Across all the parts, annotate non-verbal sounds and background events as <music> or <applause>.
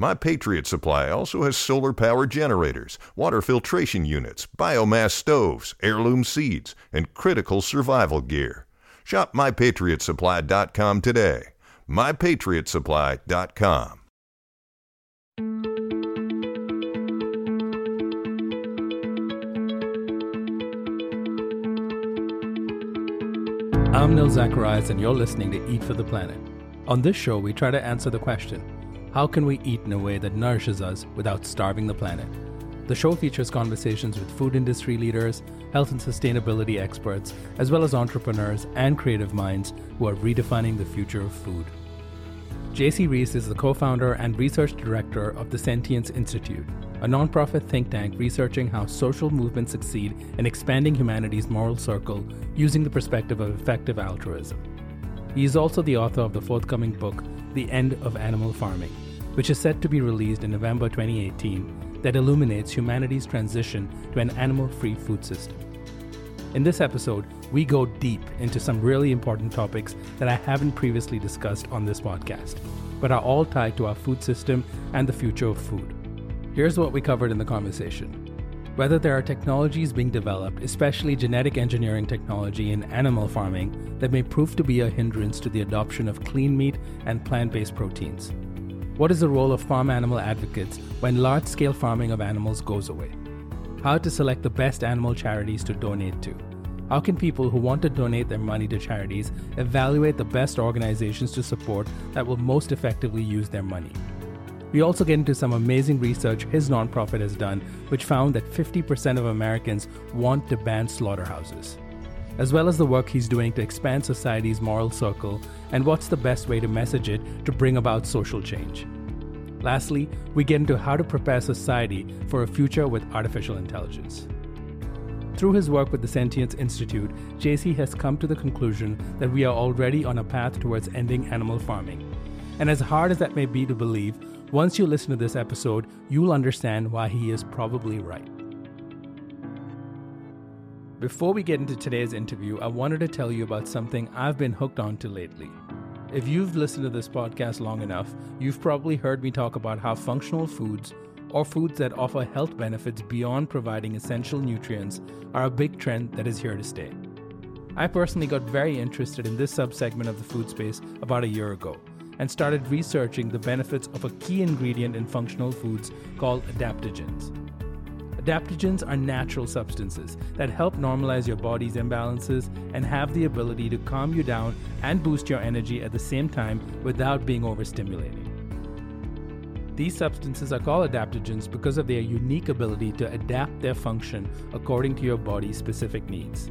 My Patriot Supply also has solar power generators, water filtration units, biomass stoves, heirloom seeds, and critical survival gear. Shop mypatriotsupply.com today. mypatriotsupply.com. I'm Nil Zacharias, and you're listening to Eat for the Planet. On this show, we try to answer the question how can we eat in a way that nourishes us without starving the planet? The show features conversations with food industry leaders, health and sustainability experts, as well as entrepreneurs and creative minds who are redefining the future of food. Jacy Reese is the co founder and research director of the Sentience Institute, a nonprofit think tank researching how social movements succeed in expanding humanity's moral circle using the perspective of effective altruism. He is also the author of the forthcoming book, The End of Animal Farming, which is set to be released in November 2018, that illuminates humanity's transition to an animal free food system. In this episode, we go deep into some really important topics that I haven't previously discussed on this podcast, but are all tied to our food system and the future of food. Here's what we covered in the conversation whether there are technologies being developed, especially genetic engineering technology in animal farming, that may prove to be a hindrance to the adoption of clean meat and plant based proteins. What is the role of farm animal advocates when large scale farming of animals goes away? How to select the best animal charities to donate to? How can people who want to donate their money to charities evaluate the best organizations to support that will most effectively use their money? We also get into some amazing research his nonprofit has done, which found that 50% of Americans want to ban slaughterhouses, as well as the work he's doing to expand society's moral circle and what's the best way to message it to bring about social change. Lastly, we get into how to prepare society for a future with artificial intelligence. Through his work with the Sentience Institute, Jacy has come to the conclusion that we are already on a path towards ending animal farming. And as hard as that may be to believe, once you listen to this episode, you'll understand why he is probably right. Before we get into today's interview, I wanted to tell you about something I've been hooked on to lately. If you've listened to this podcast long enough, you've probably heard me talk about how functional foods, or foods that offer health benefits beyond providing essential nutrients, are a big trend that is here to stay. I personally got very interested in this subsegment of the food space about a year ago and started researching the benefits of a key ingredient in functional foods called adaptogens. Adaptogens are natural substances that help normalize your body's imbalances and have the ability to calm you down and boost your energy at the same time without being overstimulating. These substances are called adaptogens because of their unique ability to adapt their function according to your body's specific needs.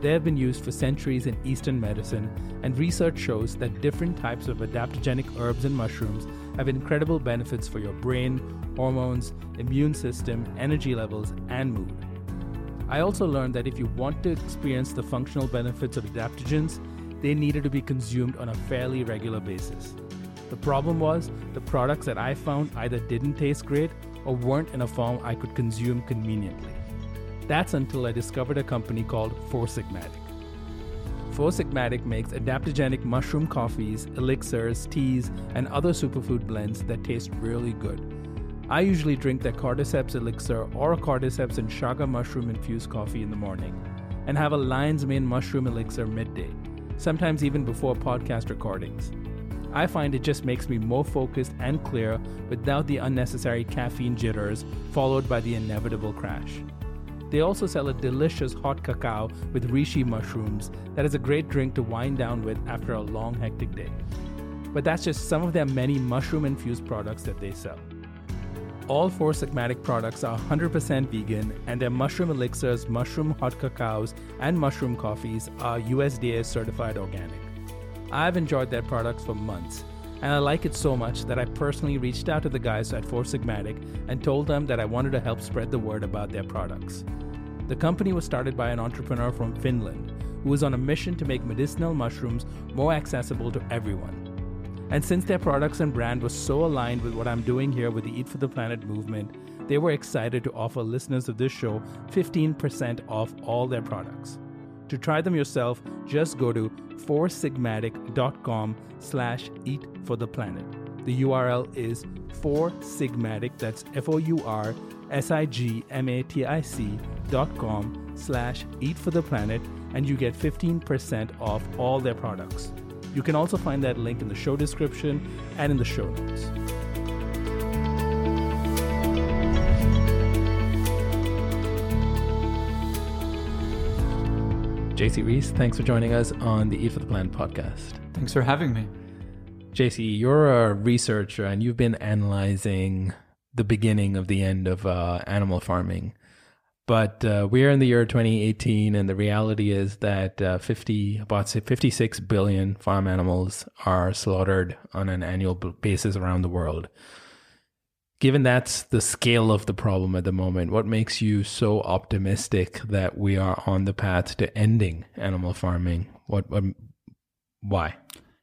They have been used for centuries in Eastern medicine, and research shows that different types of adaptogenic herbs and mushrooms have incredible benefits for your brain, hormones, immune system, energy levels, and mood. I also learned that if you want to experience the functional benefits of adaptogens, they needed to be consumed on a fairly regular basis. The problem was, the products that I found either didn't taste great or weren't in a form I could consume conveniently. That's until I discovered a company called Four Sigmatic. Four Sigmatic makes adaptogenic mushroom coffees, elixirs, teas, and other superfood blends that taste really good. I usually drink their Cordyceps elixir or a Cordyceps and chaga mushroom infused coffee in the morning, and have a lion's mane mushroom elixir midday, sometimes even before podcast recordings. I find it just makes me more focused and clear without the unnecessary caffeine jitters followed by the inevitable crash. They also sell a delicious hot cacao with reishi mushrooms that is a great drink to wind down with after a long, hectic day. but that's just some of their many mushroom infused products that they sell. All four Sigmatic products are 100% vegan, and their mushroom elixirs, mushroom hot cacaos, and mushroom coffees are USDA certified organic. I've enjoyed their products for months, and I like it so much that I personally reached out to the guys at Four Sigmatic and told them that I wanted to help spread the word about their products. The company was started by an entrepreneur from Finland who was on a mission to make medicinal mushrooms more accessible to everyone. And since their products and brand was so aligned with what I'm doing here with the Eat for the Planet movement, they were excited to offer listeners of this show 15% off all their products. To try them yourself, just go to foursigmatic.com slash eat for the planet. The URL is foursigmatic, that's F-O-U-R-S-I-G-M-A-T-I-C dot com slash eat for the planet, and you get 15% off all their products. You can also find that link in the show description and in the show notes. Jacy Reese, thanks for joining us on the Eat for the Planet podcast. Thanks for having me. Jacy, you're a researcher and you've been analyzing the beginning of the end of uh, animal farming. But uh, we're in the year 2018, and the reality is that uh, 50, about 56 billion farm animals are slaughtered on an annual basis around the world. Given that's the scale of the problem at the moment, what makes you so optimistic that we are on the path to ending animal farming? What, what why?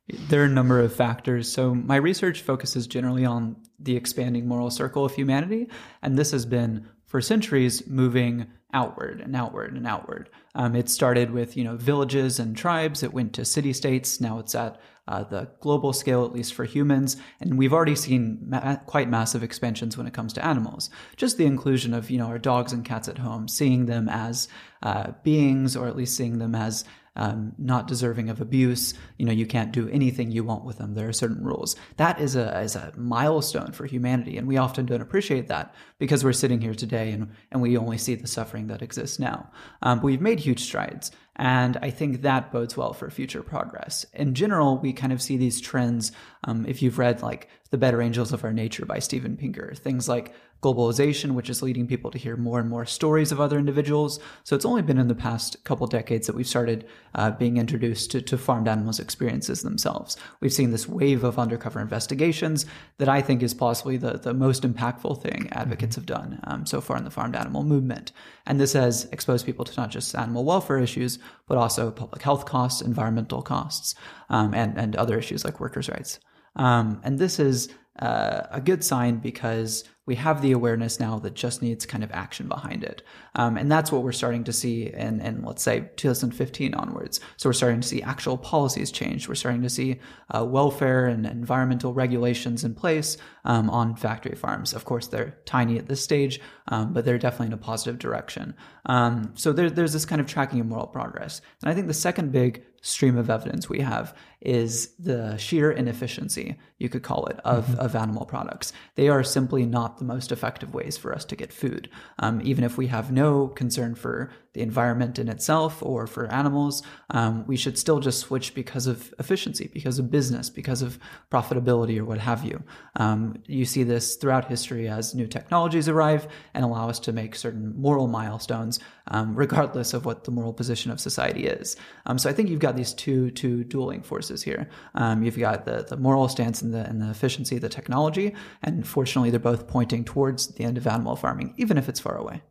There are a number of factors. So, my research focuses generally on the expanding moral circle of humanity, and this has been for centuries moving outward and outward and outward. Um, it started with you know villages and tribes. It went to city states. Now it's at uh, the global scale, at least for humans. And we've already seen ma- quite massive expansions when it comes to animals. Just the inclusion of you know our dogs and cats at home, seeing them as uh, beings, or at least seeing them as um, not deserving of abuse. You know, you can't do anything you want with them. There are certain rules. That is a is a milestone for humanity, and we often don't appreciate that because we're sitting here today and and we only see the suffering that exists now. Um, but we've made huge strides. And I think that bodes well for future progress. In general, we kind of see these trends. Um, if you've read like The Better Angels of Our Nature by Steven Pinker, things like globalization, which is leading people to hear more and more stories of other individuals. So it's only been in the past couple decades that we've started uh, being introduced to, to farmed animals' experiences themselves. We've seen this wave of undercover investigations that I think is possibly the, the most impactful thing advocates have done um, so far in the farmed animal movement. And this has exposed people to not just animal welfare issues, but also public health costs, environmental costs, um, and, and other issues like workers' rights. Um, and this is uh, a good sign because we have the awareness now that just needs kind of action behind it. Um, and that's what we're starting to see in, in, let's say, 2015 onwards. So we're starting to see actual policies change. We're starting to see uh, welfare and environmental regulations in place um, on factory farms. Of course, they're tiny at this stage, um, but they're definitely in a positive direction. Um, so there, there's this kind of tracking of moral progress. And I think the second big stream of evidence we have is the sheer inefficiency, you could call it, of, mm-hmm. of animal products. They are simply not the most effective ways for us to get food. Um, even if we have no concern for the environment in itself or for animals, um, we should still just switch because of efficiency, because of business, because of profitability or what have you. Um, you see this throughout history as new technologies arrive and allow us to make certain moral milestones, um, regardless of what the moral position of society is. Um, so I think you've got these two two dueling forces here. Um, you've got the, the moral stance and the, and the efficiency of the technology, and fortunately, they're both pointing towards the end of animal farming, even if it's far away.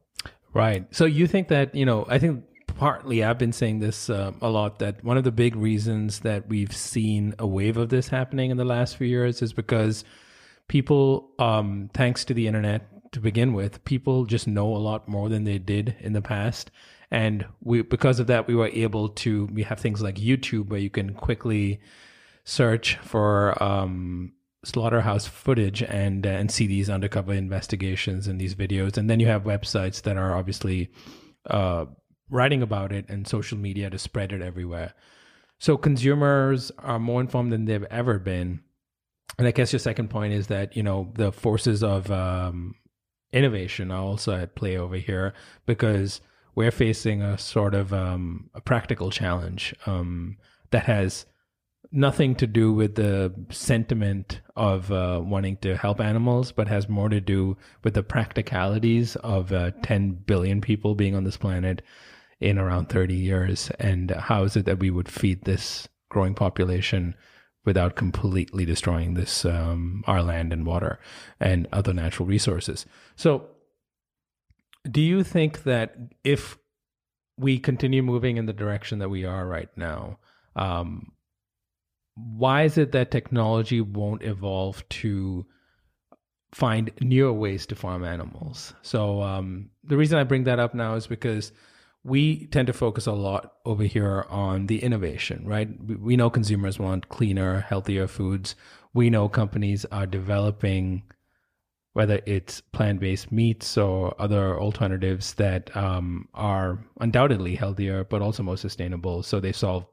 Right. So you think that you know? I think partly I've been saying this uh, a lot that one of the big reasons that we've seen a wave of this happening in the last few years is because people, um, thanks to the internet to begin with, people just know a lot more than they did in the past. And we because of that we were able to we have things like youtube where you can quickly search for um, slaughterhouse footage and uh, and see these undercover investigations and these videos. And then you have websites that are obviously uh, writing about it and social media to spread it everywhere. So consumers are more informed than they've ever been. And i guess your second point is that you know the forces of um, innovation also at play over here because we're facing a sort of um, a practical challenge um, that has nothing to do with the sentiment of uh, wanting to help animals, but has more to do with the practicalities of uh, 10 billion people being on this planet in around 30 years. And how is it that we would feed this growing population without completely destroying this um, our land and water and other natural resources? So, do you think that if we continue moving in the direction that we are right now, um, why is it that technology won't evolve to find newer ways to farm animals? So um, the reason I bring that up now is because we tend to focus a lot over here on the innovation, right? We know consumers want cleaner, healthier foods. We know companies are developing whether it's plant-based meats or other alternatives that um, are undoubtedly healthier but also more sustainable so they solve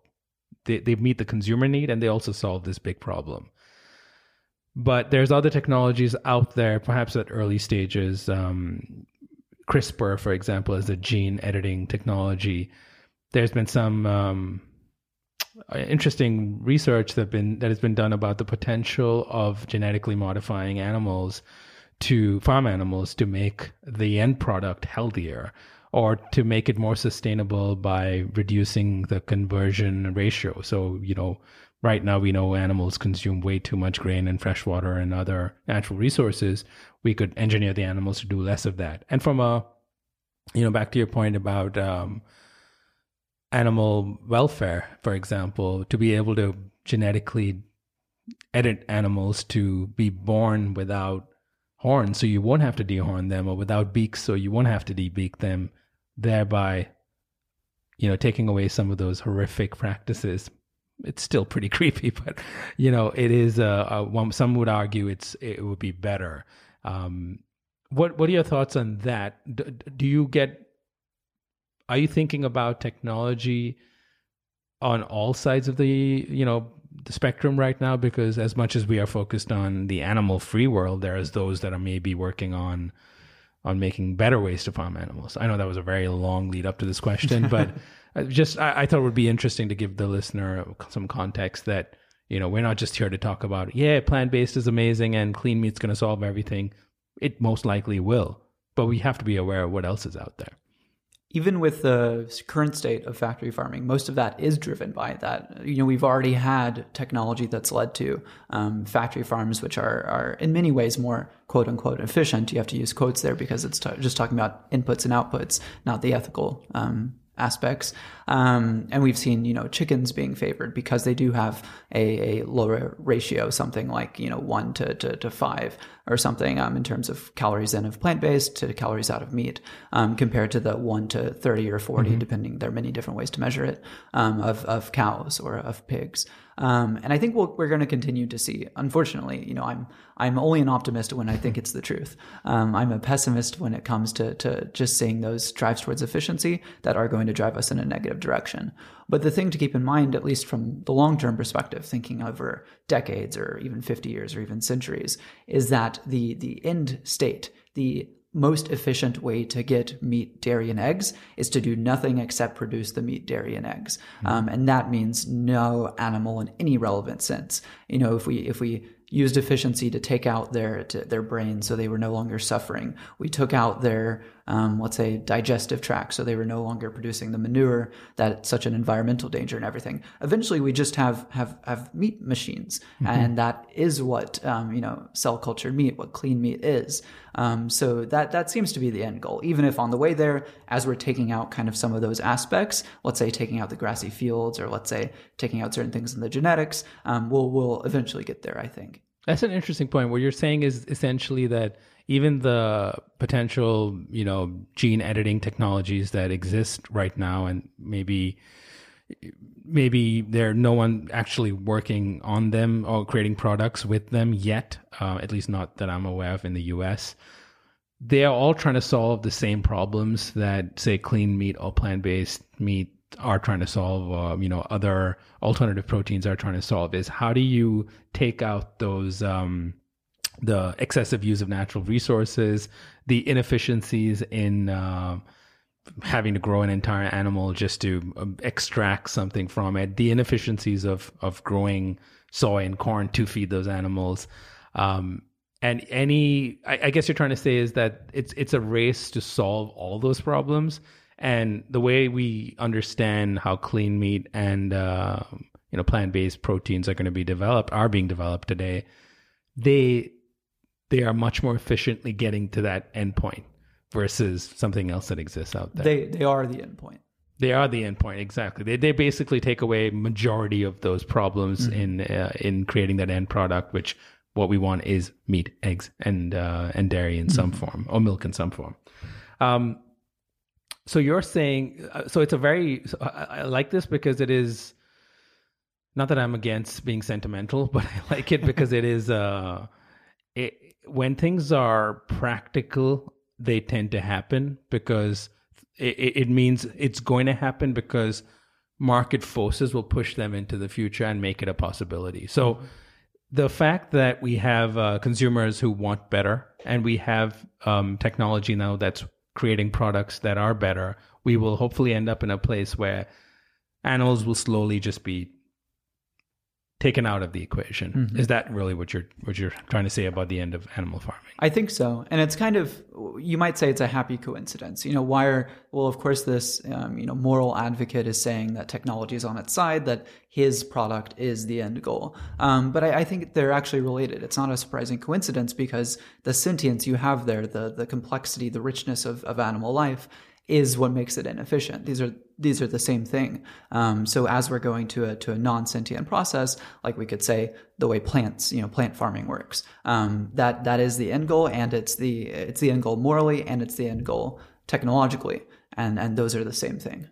they, they meet the consumer need and they also solve this big problem but there's other technologies out there perhaps at early stages um, crispr for example is a gene editing technology there's been some um, interesting research that been that has been done about the potential of genetically modifying animals to farm animals to make the end product healthier or to make it more sustainable by reducing the conversion ratio. So, you know, right now we know animals consume way too much grain and fresh water and other natural resources. We could engineer the animals to do less of that. And from a, you know, back to your point about um, animal welfare, for example, to be able to genetically edit animals to be born without horns, so you won't have to dehorn them, or without beaks, so you won't have to debeak them thereby you know taking away some of those horrific practices it's still pretty <laughs> creepy but you know it is uh, uh one, some would argue it's it would be better. Um what what are your thoughts on that? Do, do you get are you thinking about technology on all sides of the you know the spectrum right now? Because as much as we are focused on the animal free world there's those that are maybe working on on making better ways to farm animals? I know that was a very long lead up to this question, but <laughs> just I, I, thought it would be interesting to give the listener some context that you know we're not just here to talk about yeah plant based is amazing and clean meat's going to solve everything. It most likely will, but we have to be aware of what else is out there even with the current state of factory farming, most of that is driven by that. You know, we've already had technology that's led to um, factory farms, which are, are in many ways more quote unquote efficient. You have to use quotes there because it's t- just talking about inputs and outputs, not the ethical um, aspects. Um, and we've seen, you know, chickens being favored because they do have a, a lower ratio, something like, you know, one to, to, to five or something um, in terms of calories in of plant based to calories out of meat um, compared to the one to 30 or 40, mm-hmm. depending. There are many different ways to measure it um, of, of cows or of pigs. Um, and I think we we are going to continue to see. Unfortunately, you know, I'm I'm only an optimist when I think it's the truth. Um, I'm a pessimist when it comes to to just seeing those drives towards efficiency that are going to drive us in a negative direction. But the thing to keep in mind, at least from the long term perspective, thinking over decades or even 50 years or even centuries, is that the the end state, the most efficient way to get meat, dairy, and eggs is to do nothing except produce the meat, dairy, and eggs. Mm-hmm. Um, and that means no animal in any relevant sense. You know, if we if we used efficiency to take out their to, their brain so they were no longer suffering. We took out their um, let's say digestive tract so they were no longer producing the manure that's such an environmental danger and everything. Eventually, we just have have have meat machines, mm-hmm. and that is what um, you know cell cultured meat, what clean meat is. Um, so that that seems to be the end goal. Even if on the way there, as we're taking out kind of some of those aspects, let's say taking out the grassy fields, or let's say taking out certain things in the genetics, um, we'll we'll eventually get there. I think. That's an interesting point. What you're saying is essentially that even the potential, you know, gene editing technologies that exist right now, and maybe maybe there no one actually working on them or creating products with them yet, uh, at least not that I'm aware of in the U.S. They are all trying to solve the same problems that, say, clean meat or plant-based meat are trying to solve, you know, other alternative proteins are trying to solve is how do you take out those, um, the excessive use of natural resources, the inefficiencies in, uh, having to grow an entire animal just to um, extract something from it, the inefficiencies of of growing soy and corn to feed those animals. Um, and any, I, I guess you're trying to say is that it's it's a race to solve all those problems. And the way we understand how clean meat and uh, you know plant based proteins are going to be developed are being developed today, they they are much more efficiently getting to that endpoint versus something else that exists out there. They they are the endpoint. They are the endpoint exactly. They they basically take away majority of those problems Mm-hmm. in uh, in creating that end product, which what we want is meat, eggs, and uh, and dairy in Mm-hmm. some form or milk in some form. Um, so you're saying uh, so it's a very so I, I like this because it is not that I'm against being sentimental, <laughs> but I like it because it is uh it when things are practical, they tend to happen because it, it means it's going to happen because market forces will push them into the future and make it a possibility. So the fact that we have uh, consumers who want better and we have um, technology now that's creating products that are better, we will hopefully end up in a place where animals will slowly just be taken out of the equation. Is that really what you're what you're trying to say about the end of animal farming? I think so, and it's kind of you might say it's a happy coincidence. You know, why are well, of course, this um, you know moral advocate is saying that technology is on its side, that his product is the end goal. Um, but I, I think they're actually related. It's not a surprising coincidence because the sentience you have there, the the complexity, the richness of, of animal life, is what makes it inefficient. These are these are the same thing. Um, so as we're going to a to a non sentient process, like we could say the way plants, you know, plant farming works, um, that that is the end goal, and it's the it's the end goal morally, and it's the end goal technologically, and and those are the same thing.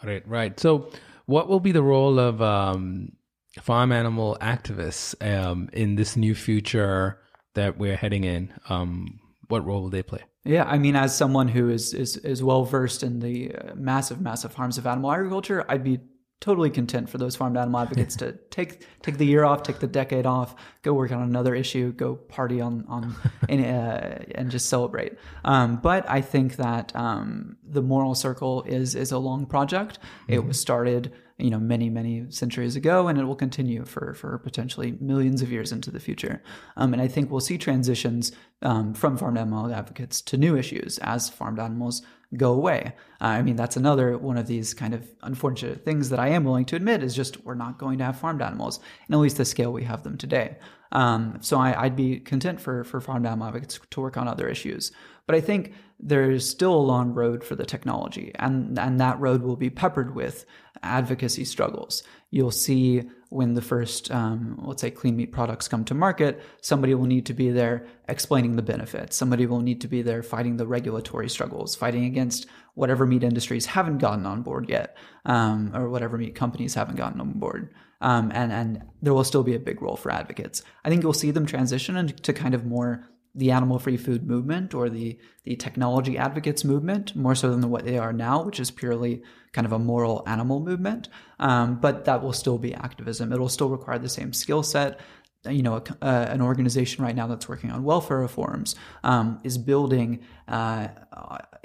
Got it. Right. So, what will be the role of um, farm animal activists um, in this new future that we're heading in? Um, what role will they play? Yeah, I mean, as someone who is is is well versed in the uh, massive, massive harms of animal agriculture, I'd be totally content for those farmed animal <laughs> advocates to take take the year off, take the decade off, go work on another issue, go party on on <laughs> and, uh, and just celebrate. Um, but I think that um, the moral circle is is a long project. It was started you know many many centuries ago and it will continue for for potentially millions of years into the future. Um, and i think we'll see transitions um, from farmed animal advocates to new issues as farmed animals go away. Uh, i mean that's another one of these kind of unfortunate things that i am willing to admit is just we're not going to have farmed animals in at least the scale we have them today. Um, so I, I'd be content for for farmed animal advocates to work on other issues. But I think there's still a long road for the technology, and, and that road will be peppered with advocacy struggles. You'll see when the first, um, let's say, clean meat products come to market, somebody will need to be there explaining the benefits. Somebody will need to be there fighting the regulatory struggles, fighting against whatever meat industries haven't gotten on board yet, um, or whatever meat companies haven't gotten on board. Um, and, and there will still be a big role for advocates. I think you'll see them transition into kind of more the animal free food movement or the the technology advocates movement more so than what they are now, which is purely kind of a moral animal movement. Um, but that will still be activism. It'll still require the same skill set. You know, a, uh, an organization right now that's working on welfare reforms um, is building uh,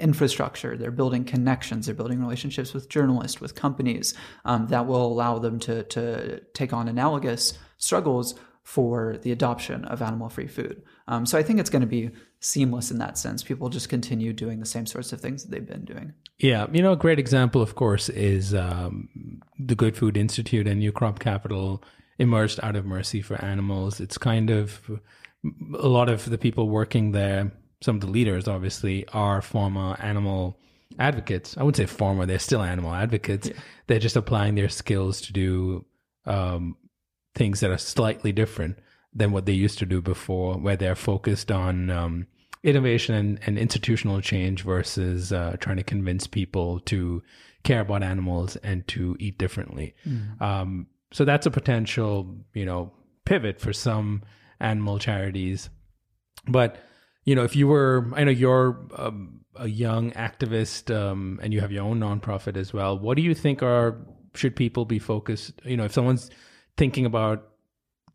infrastructure. They're building connections. They're building relationships with journalists, with companies um, that will allow them to to take on analogous struggles for the adoption of animal free food. Um, so I think it's going to be seamless in that sense. People just continue doing the same sorts of things that they've been doing. Yeah, you know, a great example, of course, is um, the Good Food Institute and New Crop Capital emerged out of mercy for animals. It's kind of a lot of the people working there, some of the leaders, obviously, are former animal advocates. I wouldn't say former; they're still animal advocates. They're just applying their skills to do um, things that are slightly different than what they used to do before, where they're focused on um, innovation and, and, institutional change versus uh, trying to convince people to care about animals and to eat differently. Mm. Um, so that's a potential, you know, pivot for some animal charities. But you know, if you were, I know you're um, a young activist um, and you have your own nonprofit as well. What do you think are should people be focused? You know, if someone's thinking about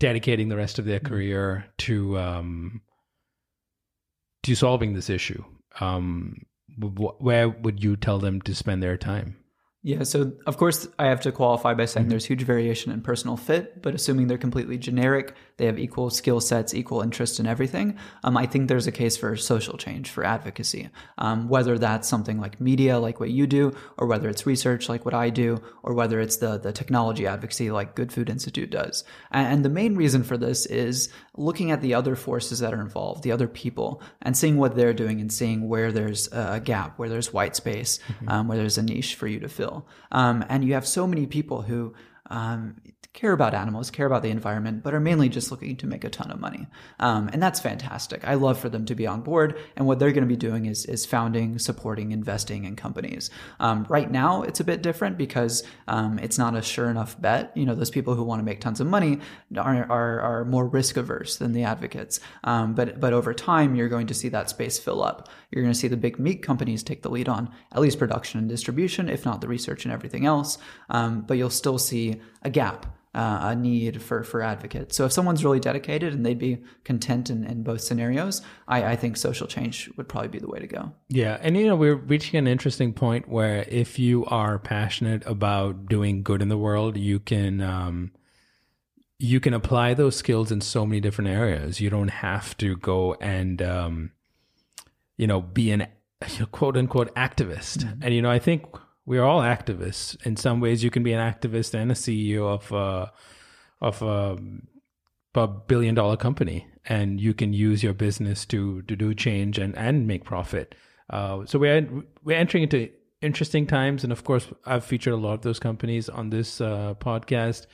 dedicating the rest of their career to um, to solving this issue. Um, wh- where would you tell them to spend their time? Yeah, so of course I have to qualify by saying mm-hmm. there's huge variation in personal fit, but assuming they're completely generic, they have equal skill sets, equal interest in everything. Um, I think there's a case for social change, for advocacy, um, whether that's something like media, like what you do, or whether it's research, like what I do, or whether it's the the technology advocacy, like Good Food Institute does. And, and the main reason for this is looking at the other forces that are involved, the other people, and seeing what they're doing, and seeing where there's a gap, where there's white space, mm-hmm. um, where there's a niche for you to fill. Um, and you have so many people who um, care about animals, care about the environment, but are mainly just looking to make a ton of money. Um, and that's fantastic. I love for them to be on board. And what they're going to be doing is, is founding, supporting, investing in companies. Um, right now, it's a bit different because um, it's not a sure enough bet. You know, those people who want to make tons of money are, are, are more risk averse than the advocates. Um, but, but over time, you're going to see that space fill up. You're going to see the big meat companies take the lead on at least production and distribution, if not the research and everything else. Um, but you'll still see a gap uh, a need for for advocates. So if someone's really dedicated and they'd be content in, in both scenarios, I, I think social change would probably be the way to go. Yeah, and you know we're reaching an interesting point where if you are passionate about doing good in the world, you can. Um, you can apply those skills in so many different areas. You don't have to go and, um, you know, be an <laughs> quote unquote activist. Mm-hmm. And, you know, I think we're all activists. In some ways, you can be an activist and a CEO of uh, of a, a billion dollar company, and you can use your business to to do change and and make profit. Uh, so we're we're entering into interesting times, and of course, I've featured a lot of those companies on this uh, podcast.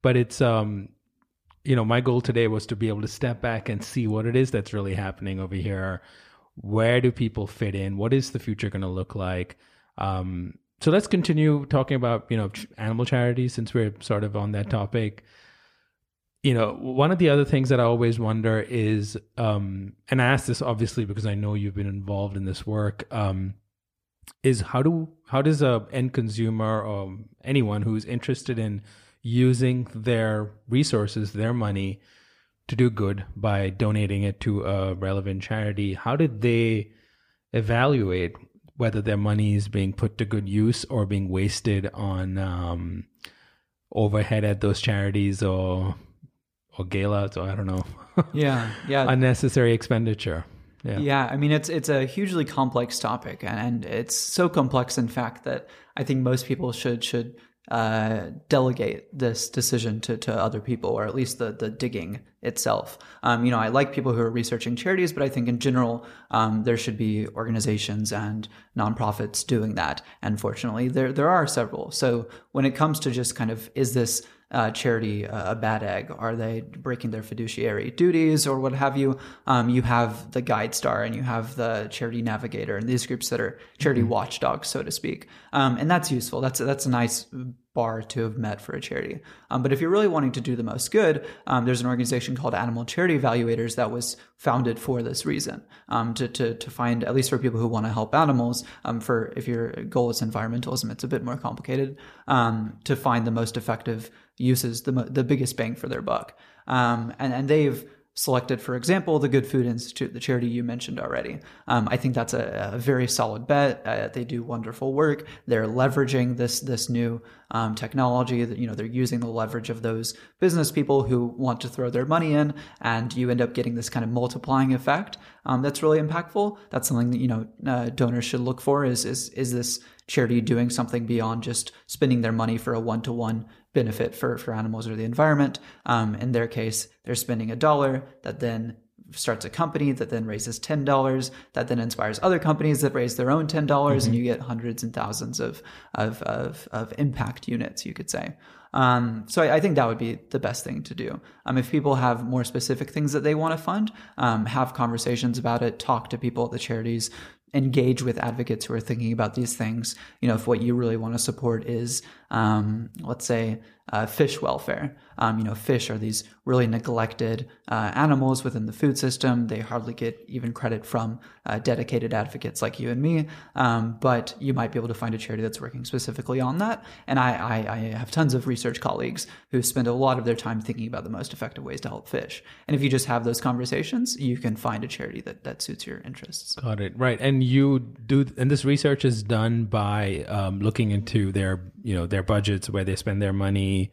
But it's um, you know, my goal today was to be able to step back and see what it is that's really happening over here. Where do people fit in? What is the future going to look like? Um, so let's continue talking about you know animal charities since we're sort of on that topic. You know one of the other things that i always wonder is um and i ask this obviously because i know you've been involved in this work um is how do how does a end consumer or anyone who's interested in using their resources their money to do good by donating it to a relevant charity how did they evaluate whether their money is being put to good use or being wasted on um, overhead at those charities or or galas or I don't know. <laughs> yeah, yeah. Unnecessary expenditure. Yeah. yeah, I mean it's it's a hugely complex topic, and it's so complex, in fact, that I think most people should should uh, delegate this decision to, to other people, or at least the the digging itself. Um, you know, I like people who are researching charities, but I think in general um, there should be organizations and nonprofits doing that. And fortunately, there there are several. So when it comes to just kind of is this uh, charity a bad egg? Are they breaking their fiduciary duties or what have you? Um, you have the Guide Star and you have the Charity Navigator and these groups that are charity mm-hmm. watchdogs, so to speak. Um, and that's useful. That's that's a nice bar to have met for a charity. Um, but if you're really wanting to do the most good, um, there's an organization called Animal Charity Evaluators that was founded for this reason um, to, to, to find, at least for people who want to help animals, um, for if your goal is environmentalism, it's a bit more complicated, um, to find the most effective uses, the, the biggest bang for their buck. Um, and, and they've selected, for example, the Good Food Institute, the charity you mentioned already. Um, I think that's a, a very solid bet. Uh, they do wonderful work. They're leveraging this this new um, technology. That you know they're using the leverage of those business people who want to throw their money in, and you end up getting this kind of multiplying effect. Um, that's really impactful. That's something that you know uh, donors should look for. Is is is this charity doing something beyond just spending their money for a one to one benefit for, for animals or the environment. Um, in their case, they're spending a dollar that then starts a company that then raises $10 that then inspires other companies that raise their own $10 mm-hmm. and you get hundreds and thousands of, of, of, of impact units, you could say. Um, so I, I, think that would be the best thing to do. Um, if people have more specific things that they want to fund, um, have conversations about it, talk to people at the charities, engage with advocates who are thinking about these things. You know, if what you really want to support is, um, let's say, uh, fish welfare. Um, you know, fish are these really neglected uh, animals within the food system. They hardly get even credit from uh, dedicated advocates like you and me. Um, but you might be able to find a charity that's working specifically on that. And I, I, I, have tons of research colleagues who spend a lot of their time thinking about the most effective ways to help fish. And if you just have those conversations, you can find a charity that, that suits your interests. Got it. Right. And you do, and this research is done by um, looking into their, you know, their budgets, where they spend their money,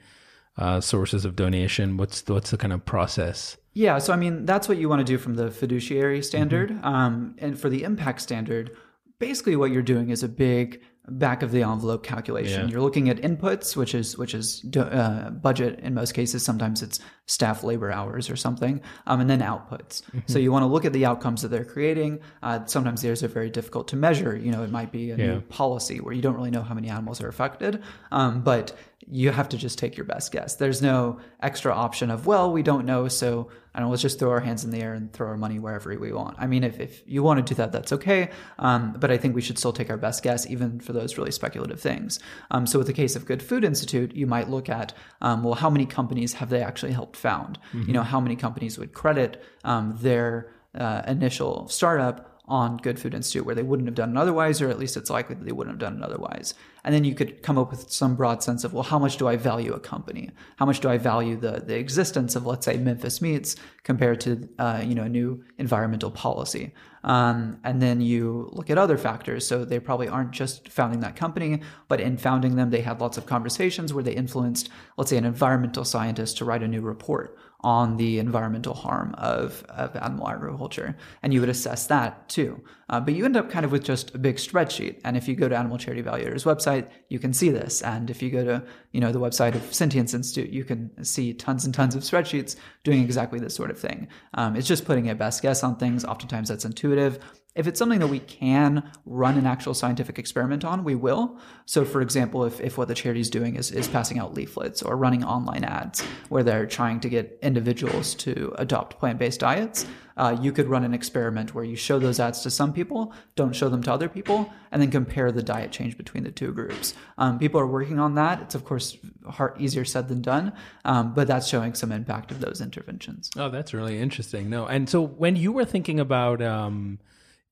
uh, sources of donation? What's the, what's the kind of process? Yeah, so I mean that's what you want to do from the fiduciary standard, mm-hmm. um, and for the impact standard, basically what you're doing is a big back of the envelope calculation. Yeah. You're looking at inputs, which is which is uh, budget in most cases. Sometimes it's staff labor hours or something, um, and then outputs. Mm-hmm. So you want to look at the outcomes that they're creating. Uh, sometimes theirs are very difficult to measure. You know, it might be a yeah. new policy where you don't really know how many animals are affected, um, but you have to just take your best guess. There's no extra option of well, we don't know, so I don't know, let's just throw our hands in the air and throw our money wherever we want. I mean, if, if you want to do that, that's okay. Um, but I think we should still take our best guess, even for those really speculative things. Um, so, with the case of Good Food Institute, you might look at, um, well, how many companies have they actually helped found? Mm-hmm. You know, how many companies would credit um, their uh, initial startup on Good Food Institute where they wouldn't have done it otherwise, or at least it's likely that they wouldn't have done it otherwise. And then you could come up with some broad sense of, well, how much do I value a company? How much do I value the, the existence of, let's say, Memphis Meats compared to, uh, you know, a new environmental policy? Um, and then you look at other factors. So they probably aren't just founding that company, but in founding them, they had lots of conversations where they influenced, let's say, an environmental scientist to write a new report on the environmental harm of, of animal agriculture. And you would assess that too. Uh, but you end up kind of with just a big spreadsheet. And if you go to Animal Charity Evaluator's website, you can see this. And if you go to, you know, the website of Sentience Institute, you can see tons and tons of spreadsheets doing exactly this sort of thing. Um, it's just putting a best guess on things. Oftentimes that's intuitive. If it's something that we can run an actual scientific experiment on, we will. So, for example, if, if what the charity is doing is, is passing out leaflets or running online ads where they're trying to get individuals to adopt plant based diets, uh, you could run an experiment where you show those ads to some people, don't show them to other people, and then compare the diet change between the two groups. Um, people are working on that. It's, of course, hard, easier said than done, um, but that's showing some impact of those interventions. Oh, that's really interesting. No, and so when you were thinking about, um,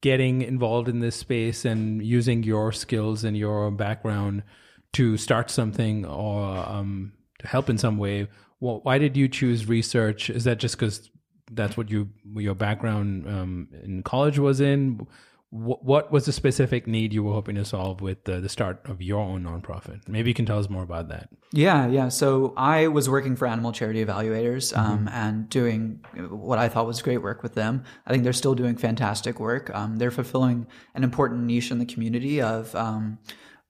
getting involved in this space and using your skills and your background to start something or um, to help in some way. Well, why did you choose research? Is that just because that's what you your background um, in college was in? What was the specific need you were hoping to solve with the, the start of your own nonprofit? Maybe you can tell us more about that. Yeah, yeah. So I was working for Animal Charity Evaluators um, mm-hmm. and doing what I thought was great work with them. I think they're still doing fantastic work. Um, they're fulfilling an important niche in the community of um,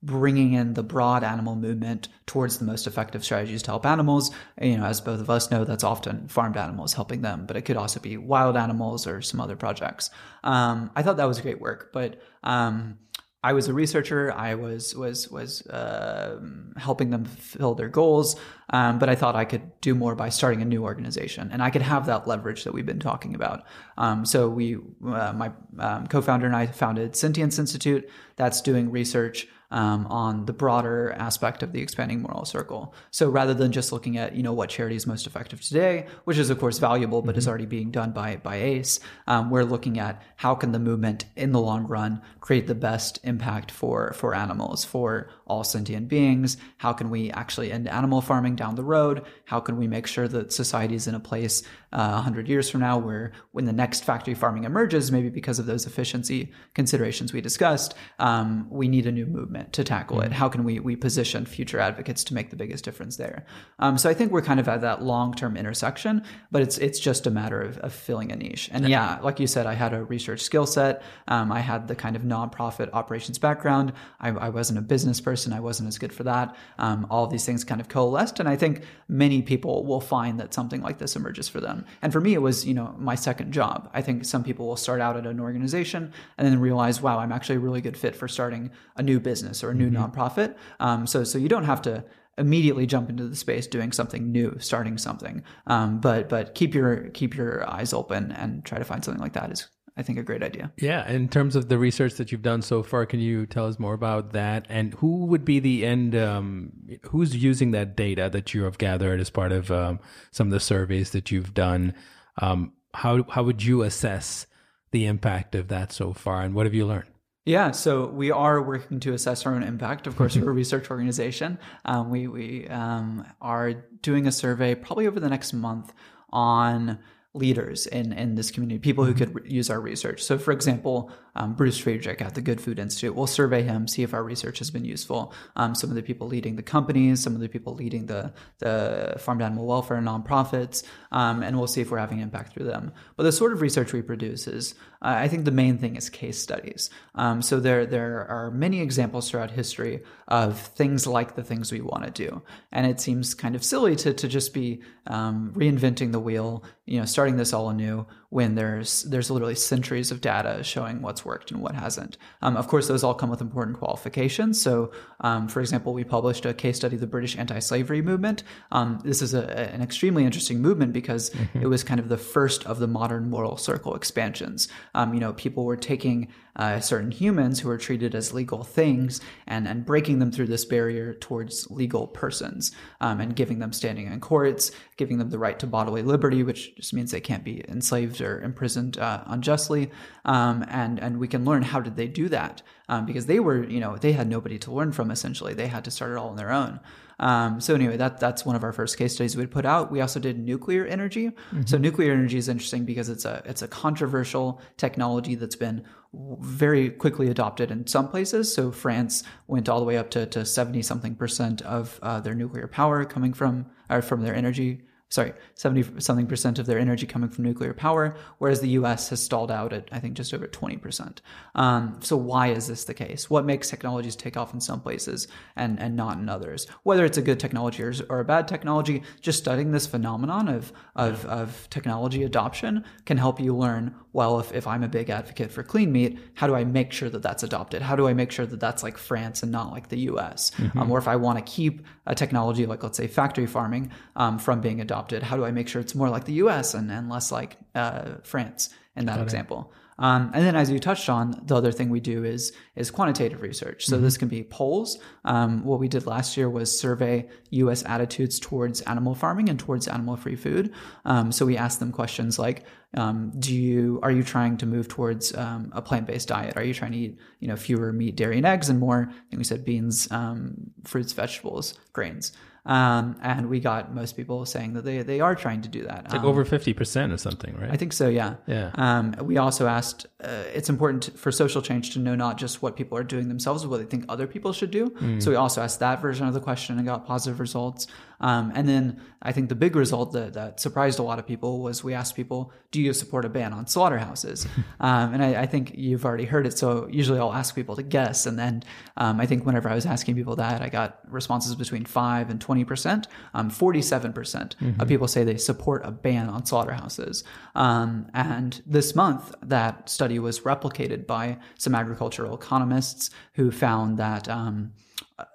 bringing in the broad animal movement towards the most effective strategies to help animals. You know, as both of us know, that's often farmed animals helping them, but it could also be wild animals or some other projects. Um, I thought that was great work, but um, I was a researcher. I was was was uh, helping them fill their goals, um, but I thought I could do more by starting a new organization, and I could have that leverage that we've been talking about. Um, so we, uh, my um, co-founder and I, founded Sentience Institute. That's doing research um, on the broader aspect of the expanding moral circle. So rather than just looking at you know what charity is most effective today, which is of course valuable but mm-hmm. is already being done by by ACE, um, we're looking at how can the movement in the long run create the best impact for for animals, for all sentient beings. How can we actually end animal farming down the road? How can we make sure that society is in a place uh, 100 years from now where when the next factory farming emerges, maybe because of those efficiency considerations we discussed, um, we need a new movement to tackle mm-hmm. it. How can we, we position future advocates to make the biggest difference there? Um, so I think we're kind of at that long-term intersection, but it's, it's just a matter of, of filling a niche. And yeah, like you said, I had a research skill set. Um, I had the kind of nonprofit operations background. I, I, wasn't a business person. I wasn't as good for that. Um, all of these things kind of coalesced. And I think many people will find that something like this emerges for them. And for me, it was, you know, my second job. I think some people will start out at an organization and then realize, wow, I'm actually a really good fit for starting a new business or a new mm-hmm. nonprofit. Um, so, so you don't have to immediately jump into the space doing something new, starting something. Um, but but keep your keep your eyes open and try to find something like that is I think a great idea. Yeah, in terms of the research that you've done so far, can you tell us more about that? And who would be the end? Um, who's using that data that you have gathered as part of um, some of the surveys that you've done? Um, how how would you assess the impact of that so far, and what have you learned? Yeah, so we are working to assess our own impact. Of course, we're a research organization. Um, we we um, are doing a survey probably over the next month on leaders in, in this community, people who mm-hmm. could re- use our research. So, for example, um, Bruce Friedrich at the Good Food Institute, we'll survey him, see if our research has been useful. Um, some of the people leading the companies, some of the people leading the, the farm animal welfare nonprofits, um, and we'll see if we're having impact through them. But the sort of research we produce is, uh, I think the main thing is case studies. Um, so there, there are many examples throughout history of things like the things we want to do. And it seems kind of silly to, to just be um, reinventing the wheel, you know, starting this all anew when there's there's literally centuries of data showing what's worked and what hasn't. Um, of course, those all come with important qualifications. So, um, for example, we published a case study of the British anti-slavery movement. Um, this is a, an extremely interesting movement because mm-hmm. it was kind of the first of the modern moral circle expansions. Um, you know, people were taking uh, certain humans who are treated as legal things and, and breaking them through this barrier towards legal persons um, and giving them standing in courts, giving them the right to bodily liberty, which just means they can't be enslaved or imprisoned uh, unjustly. Um, and, and we can learn how did they do that um, because they were, you know, they had nobody to learn from essentially. They had to start it all on their own. Um, so anyway, that that's one of our first case studies we'd put out. We also did nuclear energy. Mm-hmm. So nuclear energy is interesting because it's a it's a controversial technology that's been very quickly adopted in some places. So France went all the way up to, to 70 something percent of uh, their nuclear power coming from or from their energy sorry, 70 something percent of their energy coming from nuclear power, whereas the US has stalled out at, I think, just over 20%. Um, so, why is this the case? What makes technologies take off in some places and, and not in others? Whether it's a good technology or, or a bad technology, just studying this phenomenon of, of, of technology adoption can help you learn well, if, if I'm a big advocate for clean meat, how do I make sure that that's adopted? How do I make sure that that's like France and not like the US? Mm-hmm. Um, or if I want to keep a technology like, let's say, factory farming um, from being adopted, how do I make sure it's more like the US and, and less like uh, France in that Got example? Um, and then, as you touched on, the other thing we do is is quantitative research. So mm-hmm. this can be polls. Um, what we did last year was survey U.S. attitudes towards animal farming and towards animal-free food. Um, so we asked them questions like, um, "Do you are you trying to move towards um, a plant-based diet? Are you trying to eat you know fewer meat, dairy, and eggs, and more?" I think we said beans, um, fruits, vegetables, grains. Um, and we got most people saying that they, they are trying to do that. It's like um, over 50% or something, right? I think so, yeah. Yeah. Um, we also asked, uh, it's important for social change to know not just what people are doing themselves, but what they think other people should do. Mm. So we also asked that version of the question and got positive results. Um, and then I think the big result that, that surprised a lot of people was we asked people, do you support a ban on slaughterhouses? <laughs> um, and I, I, think you've already heard it. So usually I'll ask people to guess. And then um, I think whenever I was asking people that, I got responses between 5 and 20%. Um, 47% mm hmm of people say they support a ban on slaughterhouses. Um, and this month, that study was replicated by some agricultural economists who found that um,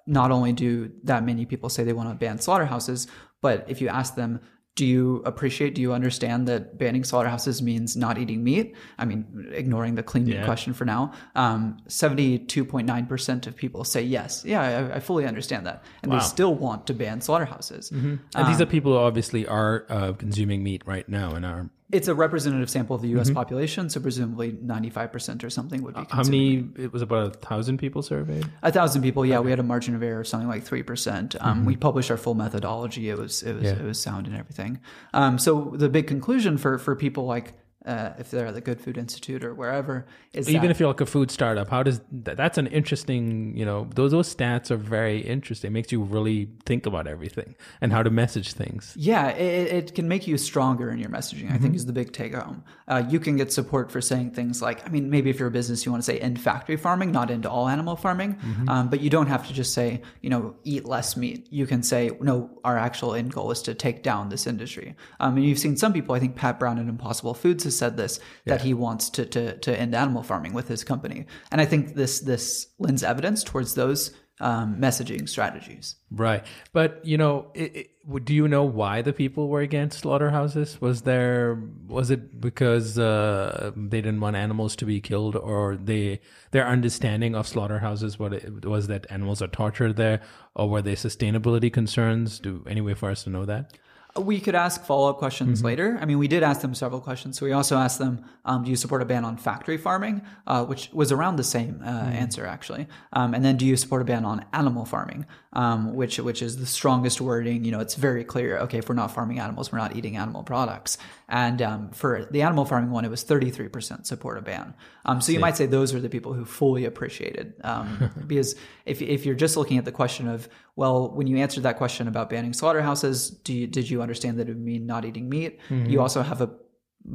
not only do that many people say they want to ban slaughterhouses, but if you ask them, do you appreciate, do you understand that banning slaughterhouses means not eating meat? I mean, ignoring the clean meat yeah. question for now, um, 72.9% of people say yes. Yeah, I, I fully understand that. And wow. they still want to ban slaughterhouses. Mm-hmm. And um, these are people who obviously are uh, consuming meat right now and are it's a representative sample of the U.S. Mm-hmm. population, so presumably 95% or something would be. How many? It was about a thousand people surveyed. A thousand people, yeah. Okay. We had a margin of error of something like three percent. Um, mm-hmm. We published our full methodology. It was it was yeah. it was sound and everything. Um, so the big conclusion for for people like uh, if they're at the Good Food Institute or wherever. Is even that, if you're like a food startup, how does that, that's an interesting, you know, those those stats are very interesting. It makes you really think about everything and how to message things. Yeah, it, it can make you stronger in your messaging. Mm-hmm. I think mm-hmm. is the big take home. Uh, you can get support for saying things like, I mean, maybe if you're a business, you want to say end factory farming, not into all animal farming, mm-hmm. um, but you don't have to just say, you know, eat less meat. You can say, no, our actual end goal is to take down this industry. Um, and you've seen some people. I think Pat Brown at Impossible Foods has said this yeah. that he wants to, to to end animal farming with his company. And I think this this lends evidence towards those um, messaging strategies. Right, but you know, it, it, do you know why the people were against slaughterhouses? Was there was it because uh, they didn't want animals to be killed, or they their understanding of slaughterhouses what it was that animals are tortured there, or were they sustainability concerns? Do any way for us to know that? We could ask follow up questions mm-hmm. later. I mean, we did ask them several questions. So we also asked them, um, "Do you support a ban on factory farming?" Uh, which was around the same uh, mm-hmm. answer actually. Um, and then, do you support a ban on animal farming? Um, which which is the strongest wording. You know, it's very clear. Okay, if we're not farming animals, we're not eating animal products. And um, for the animal farming one, it was 33% support a ban. Um, so you might say those are the people who fully appreciated. Um, <laughs> because if, if you're just looking at the question of, well, when you answered that question about banning slaughterhouses, do you, did you understand that it would mean not eating meat? Mm-hmm. You also have a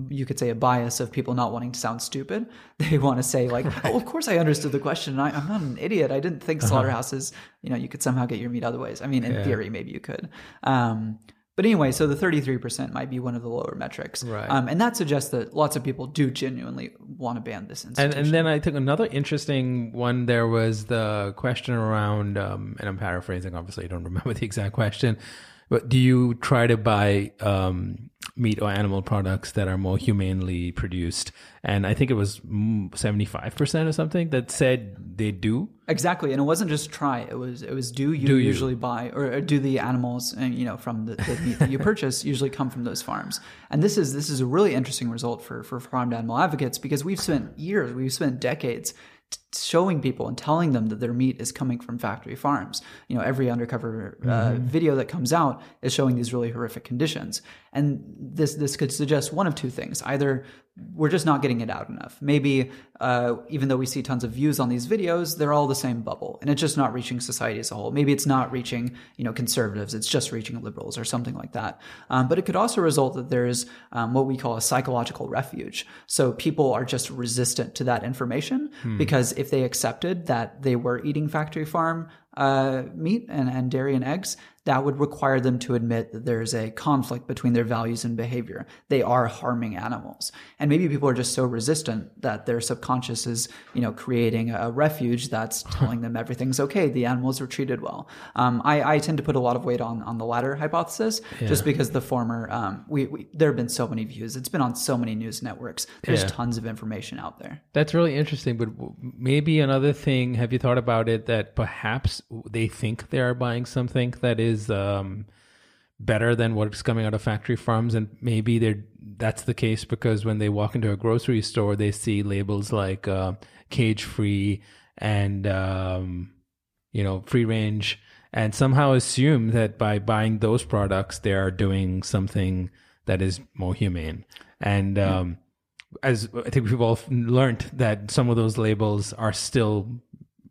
you could say a bias of people not wanting to sound stupid. <laughs> They want to say like, "Oh, of course I understood the question. I, am not an idiot. I didn't think uh-huh. slaughterhouses. You know, you could somehow get your meat other ways. I mean, in yeah. theory, maybe you could. Um, but anyway, so the 33% might be one of the lower metrics. Right. Um, and that suggests that lots of people do genuinely want to ban this institution. And, and then I think another interesting one there was the question around, um, and I'm paraphrasing, obviously, I don't remember the exact question, but do you try to buy um, meat or animal products that are more humanely produced. And I think it was 75% or something that said they do. Exactly. And it wasn't just try. It was, it was do you do usually you? buy or, or, do the animals and, you know, from the, the meat that you <laughs> purchase usually come from those farms. And this is, this is a really interesting result for, for farmed animal advocates because we've spent years, we've spent decades showing people and telling them that their meat is coming from factory farms. You know, every undercover uh, mm-hmm. video that comes out is showing these really horrific conditions. And this this could suggest one of two things: either we're just not getting it out enough. Maybe uh, even though we see tons of views on these videos, they're all the same bubble, and it's just not reaching society as a whole. Maybe it's not reaching you know conservatives; it's just reaching liberals or something like that. Um, but it could also result that there's um, what we call a psychological refuge. So people are just resistant to that information hmm. because if they accepted that they were eating factory farm uh, meat and, and dairy and eggs, that would require them to admit that there's a conflict between their values and behavior. They are harming animals. And maybe people are just so resistant that their subconscious is, you know, creating a refuge that's <laughs> telling them everything's okay. The animals are treated well. Um, I, I, tend to put a lot of weight on, on the latter hypothesis yeah. just because the former, um, we, we, there have been so many views. It's been on so many news networks. There's yeah. tons of information out there. That's really interesting. But maybe another thing, have you thought about it that perhaps they think they are buying something that is um, better than what's coming out of factory farms, and maybe they're that's the case because when they walk into a grocery store, they see labels like uh, cage free and um, you know free range, and somehow assume that by buying those products, they are doing something that is more humane. And um, as I think we've all learned that some of those labels are still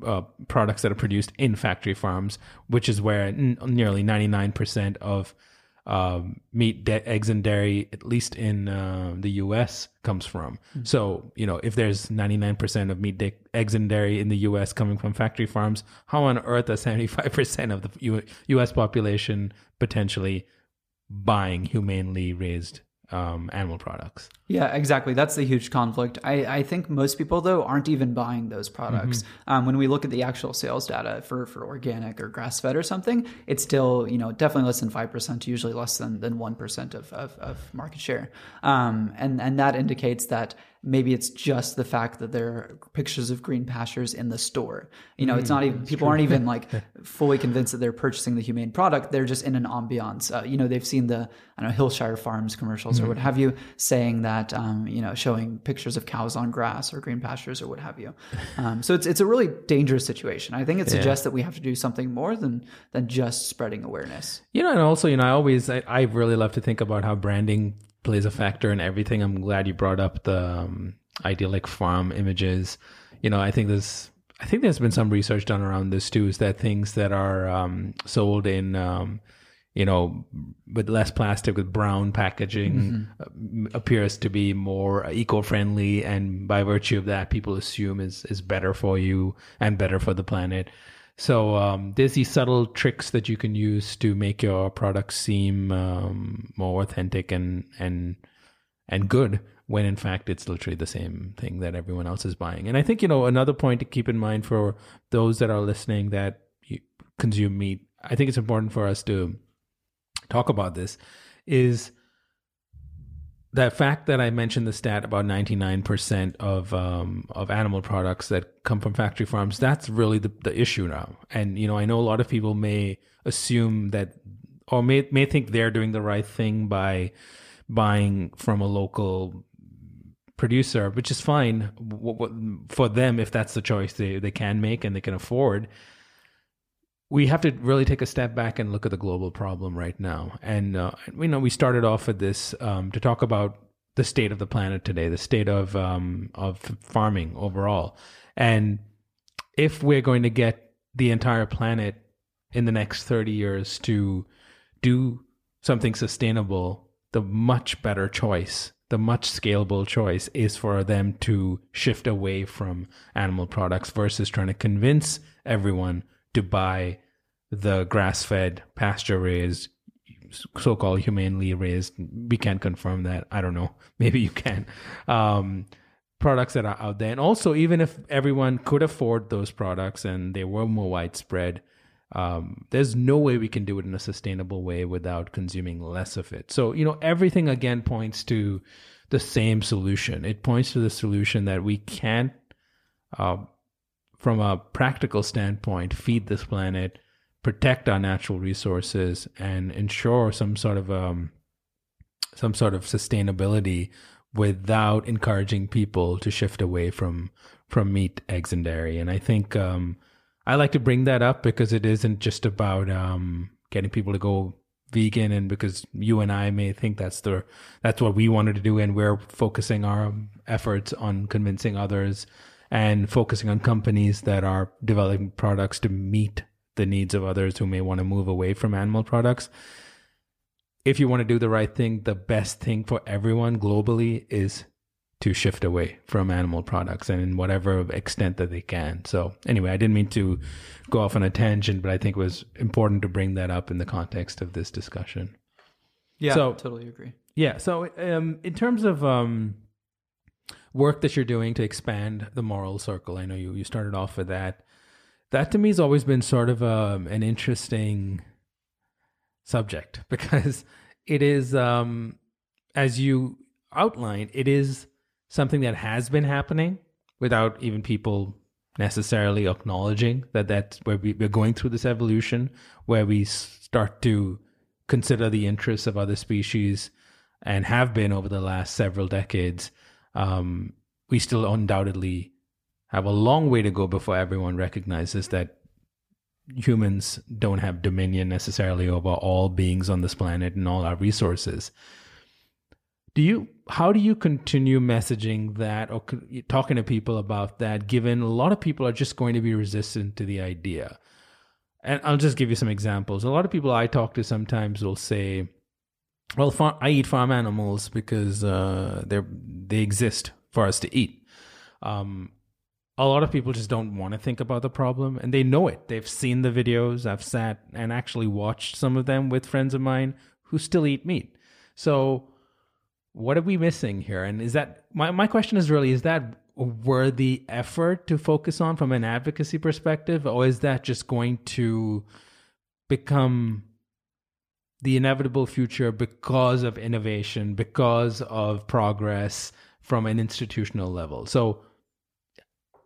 uh, products that are produced in factory farms, which is where n- nearly 99% of um, meat, de- eggs, and dairy, at least in uh, the U.S., comes from. Mm-hmm. So, you know, if there's 99% of meat, de- eggs, and dairy in the U.S. coming from factory farms, how on earth are <laughs> 75% of the U- U.S. population potentially buying humanely raised um, animal products. Yeah, exactly. That's the huge conflict. I, I think most people though aren't even buying those products. Mm-hmm. Um, when we look at the actual sales data for for organic or grass fed or something, it's still you know definitely less than five percent, usually less than than one percent of, of, of market share. Um, and and that indicates that maybe it's just the fact that there are pictures of green pastures in the store. You know, mm, it's not even people true. aren't even like <laughs> fully convinced that they're purchasing the humane product. They're just in an ambiance. Uh, you know, they've seen the I don't know Hillshire Farms commercials mm. or what have you, saying that um, you know showing pictures of cows on grass or green pastures or what have you. <laughs> Um, so it's it's a really dangerous situation. I think it suggests yeah. that we have to do something more than than just spreading awareness. You know, and also you know I always I, I really love to think about how branding plays a factor in everything. I'm glad you brought up the um, idyllic farm images. You know, I think there's I think there's been some research done around this too. Is that things that are um, sold in um, you know with less plastic with brown packaging mm-hmm. uh, appears to be more eco-friendly and by virtue of that people assume is is better for you and better for the planet so um, there's these subtle tricks that you can use to make your product seem um, more authentic and and and good when in fact it's literally the same thing that everyone else is buying. And I think you know another point to keep in mind for those that are listening that consume meat, I think it's important for us to talk about this is that fact that I mentioned the stat about 99% of um, of animal products that come from factory farms, that's really the, the issue now. And, you know, I know a lot of people may assume that or may, may think they're doing the right thing by buying from a local producer, which is fine for them if that's the choice they, they can make and they can afford. We have to really take a step back and look at the global problem right now. And uh, you know, we started off with this um, to talk about the state of the planet today, the state of um, of farming overall, and if we're going to get the entire planet in the next 30 years to do something sustainable, the much better choice the much scalable choice is for them to shift away from animal products versus trying to convince everyone to buy the grass fed, pasture raised, so called humanely raised. We can't confirm that. I don't know. <laughs> Maybe you can. Um, products that are out there. And also, even if everyone could afford those products and they were more widespread, um, there's no way we can do it in a sustainable way without consuming less of it. So, you know, everything again points to the same solution. It points to the solution that we can't, uh, from a practical standpoint, feed this planet, protect our natural resources, and ensure some sort of um, some sort of sustainability without encouraging people to shift away from from meat, eggs, and dairy. And I think um, I like to bring that up because it isn't just about um, getting people to go vegan and because you and I may think that's the that's what we wanted to do and we're focusing our efforts on convincing others and focusing on companies that are developing products to meet the needs of others who may want to move away from animal products. If you want to do the right thing, the best thing for everyone globally is to shift away from animal products and in whatever extent that they can. So anyway, I didn't mean to go off on a tangent, but I think it was important to bring that up in the context of this discussion. Yeah, so, totally agree. Yeah. So um, in terms of um, work that you're doing to expand the moral circle, I know you you started off with that. That to me has always been sort of um, an interesting subject <laughs> because it is, um, as you outlined, it is something that has been happening without even people necessarily acknowledging that that's where we, we're going through this evolution where we start to consider the interests of other species and have been over the last several decades um, we still undoubtedly have a long way to go before everyone recognizes that humans don't have dominion necessarily over all beings on this planet and all our resources. Do you how do you continue messaging that or talking to people about that given a lot of people are just going to be resistant to the idea? And i'll just give you some examples. A lot of people i talk to sometimes will say well farm, i eat farm animals because uh, they they exist for us to eat. Um, a lot of people just don't want to think about the problem and they know it. They've seen the videos i've sat and actually watched some of them with friends of mine who still eat meat. So what are we missing here? And is that my, my question is really is that worthy effort to focus on from an advocacy perspective, or is that just going to become the inevitable future because of innovation, because of progress from an institutional level? So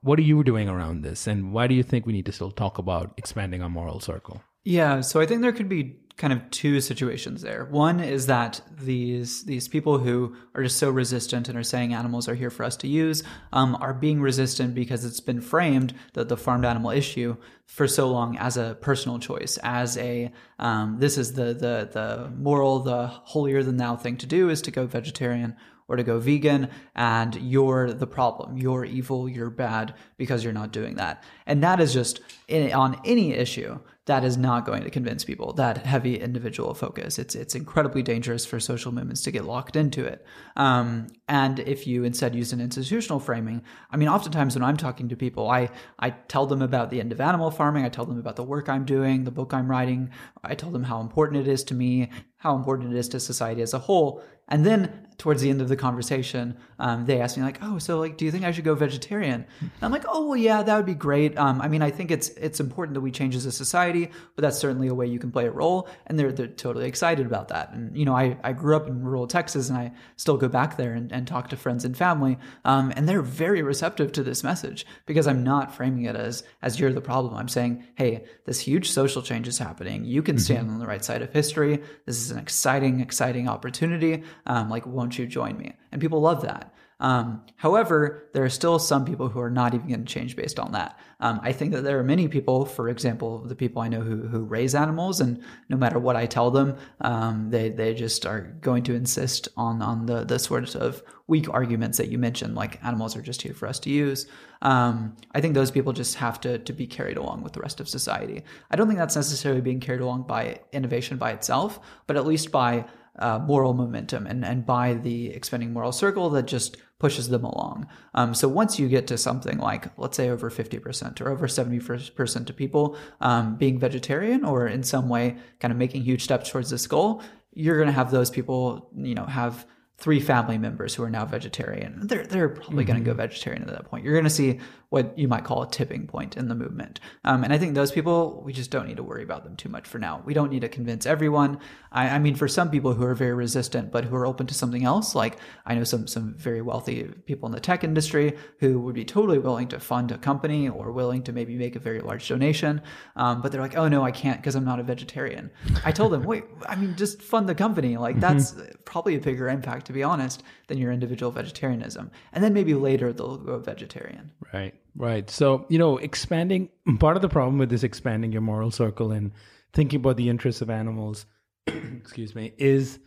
what are you doing around this and why do you think we need to still talk about expanding our moral circle? Yeah, so I think there could be kind of two situations there. One is that these these people who are just so resistant and are saying animals are here for us to use um, are being resistant because it's been framed that the farmed animal issue for so long as a personal choice, as a um, this is the the the moral, the holier than thou thing to do is to go vegetarian or to go vegan and you're the problem you're evil you're bad because you're not doing that and that is just in, on any issue that is not going to convince people that heavy individual focus. It's it's incredibly dangerous for social movements to get locked into it. Um, and if you instead use an institutional framing i mean oftentimes when i'm talking to people i i tell them about the end of animal farming. I tell them about the work i'm doing the book i'm writing. I tell them how important it is to me how important it is to society as a whole. And then towards the end of the conversation, um, they asked me like, "Oh, so like, do you think I should go vegetarian?" And I'm like, "Oh, well, yeah, that would be great. Um, I mean, I think it's it's important that we change as a society, but that's certainly a way you can play a role." And they're they're totally excited about that. And you know, I I grew up in rural Texas, and I still go back there and, and talk to friends and family, um, and they're very receptive to this message because I'm not framing it as as you're the problem. I'm saying, "Hey, this huge social change is happening. You can stand mm-hmm. on the right side of history. This is an exciting, exciting opportunity. Um, like, won't you join me?" And people love that. Um, however, there are still some people who are not even going to change based on that. Um, I think that there are many people, for example, the people I know who, who raise animals, and no matter what I tell them, um, they they just are going to insist on on the the sort of weak arguments that you mentioned, like animals are just here for us to use. Um, I think those people just have to to be carried along with the rest of society. I don't think that's necessarily being carried along by innovation by itself, but at least by uh, moral momentum and, and by the expanding moral circle that just pushes them along. Um, so once you get to something like, let's say, over 50% or over 70% of people um, being vegetarian or in some way kind of making huge steps towards this goal, you're going to have those people, you know, have three family members who are now vegetarian. They're, they're probably mm-hmm. going to go vegetarian at that point. You're going to see what you might call a tipping point in the movement. Um, and I think those people, we just don't need to worry about them too much for now. We don't need to convince everyone. I, I, mean, for some people who are very resistant, but who are open to something else, like I know some, some very wealthy people in the tech industry who would be totally willing to fund a company or willing to maybe make a very large donation. Um, but they're like, oh no, I can't because I'm not a vegetarian. I told them, wait, I mean, just fund the company. Like mm-hmm. that's probably a bigger impact, to be honest, than your individual vegetarianism. And then maybe later they'll go vegetarian. Right. Right. So, you know, expanding part of the problem with this expanding your moral circle and thinking about the interests of animals, <clears throat> excuse me, is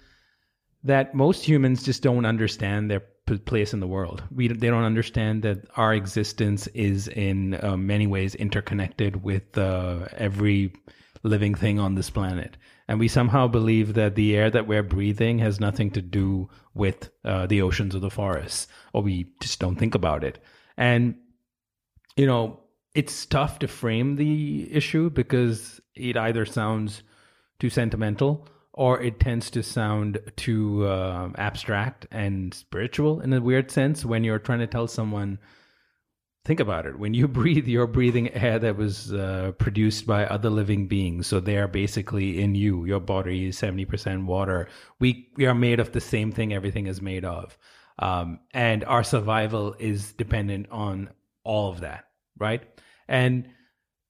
that most humans just don't understand their place in the world. We they don't understand that our existence is in uh, many ways interconnected with uh, every living thing on this planet, and we somehow believe that the air that we're breathing has nothing to do with uh, the oceans or the forests, or we just don't think about it. And you know, it's tough to frame the issue because it either sounds too sentimental or it tends to sound too uh, abstract and spiritual in a weird sense when you're trying to tell someone think about it. When you <laughs> breathe you're breathing air that was uh, produced by other living beings. So they are basically in you your body is 70% water. We we are made of the same thing everything is made of. Um, and our survival is dependent on all of that right? And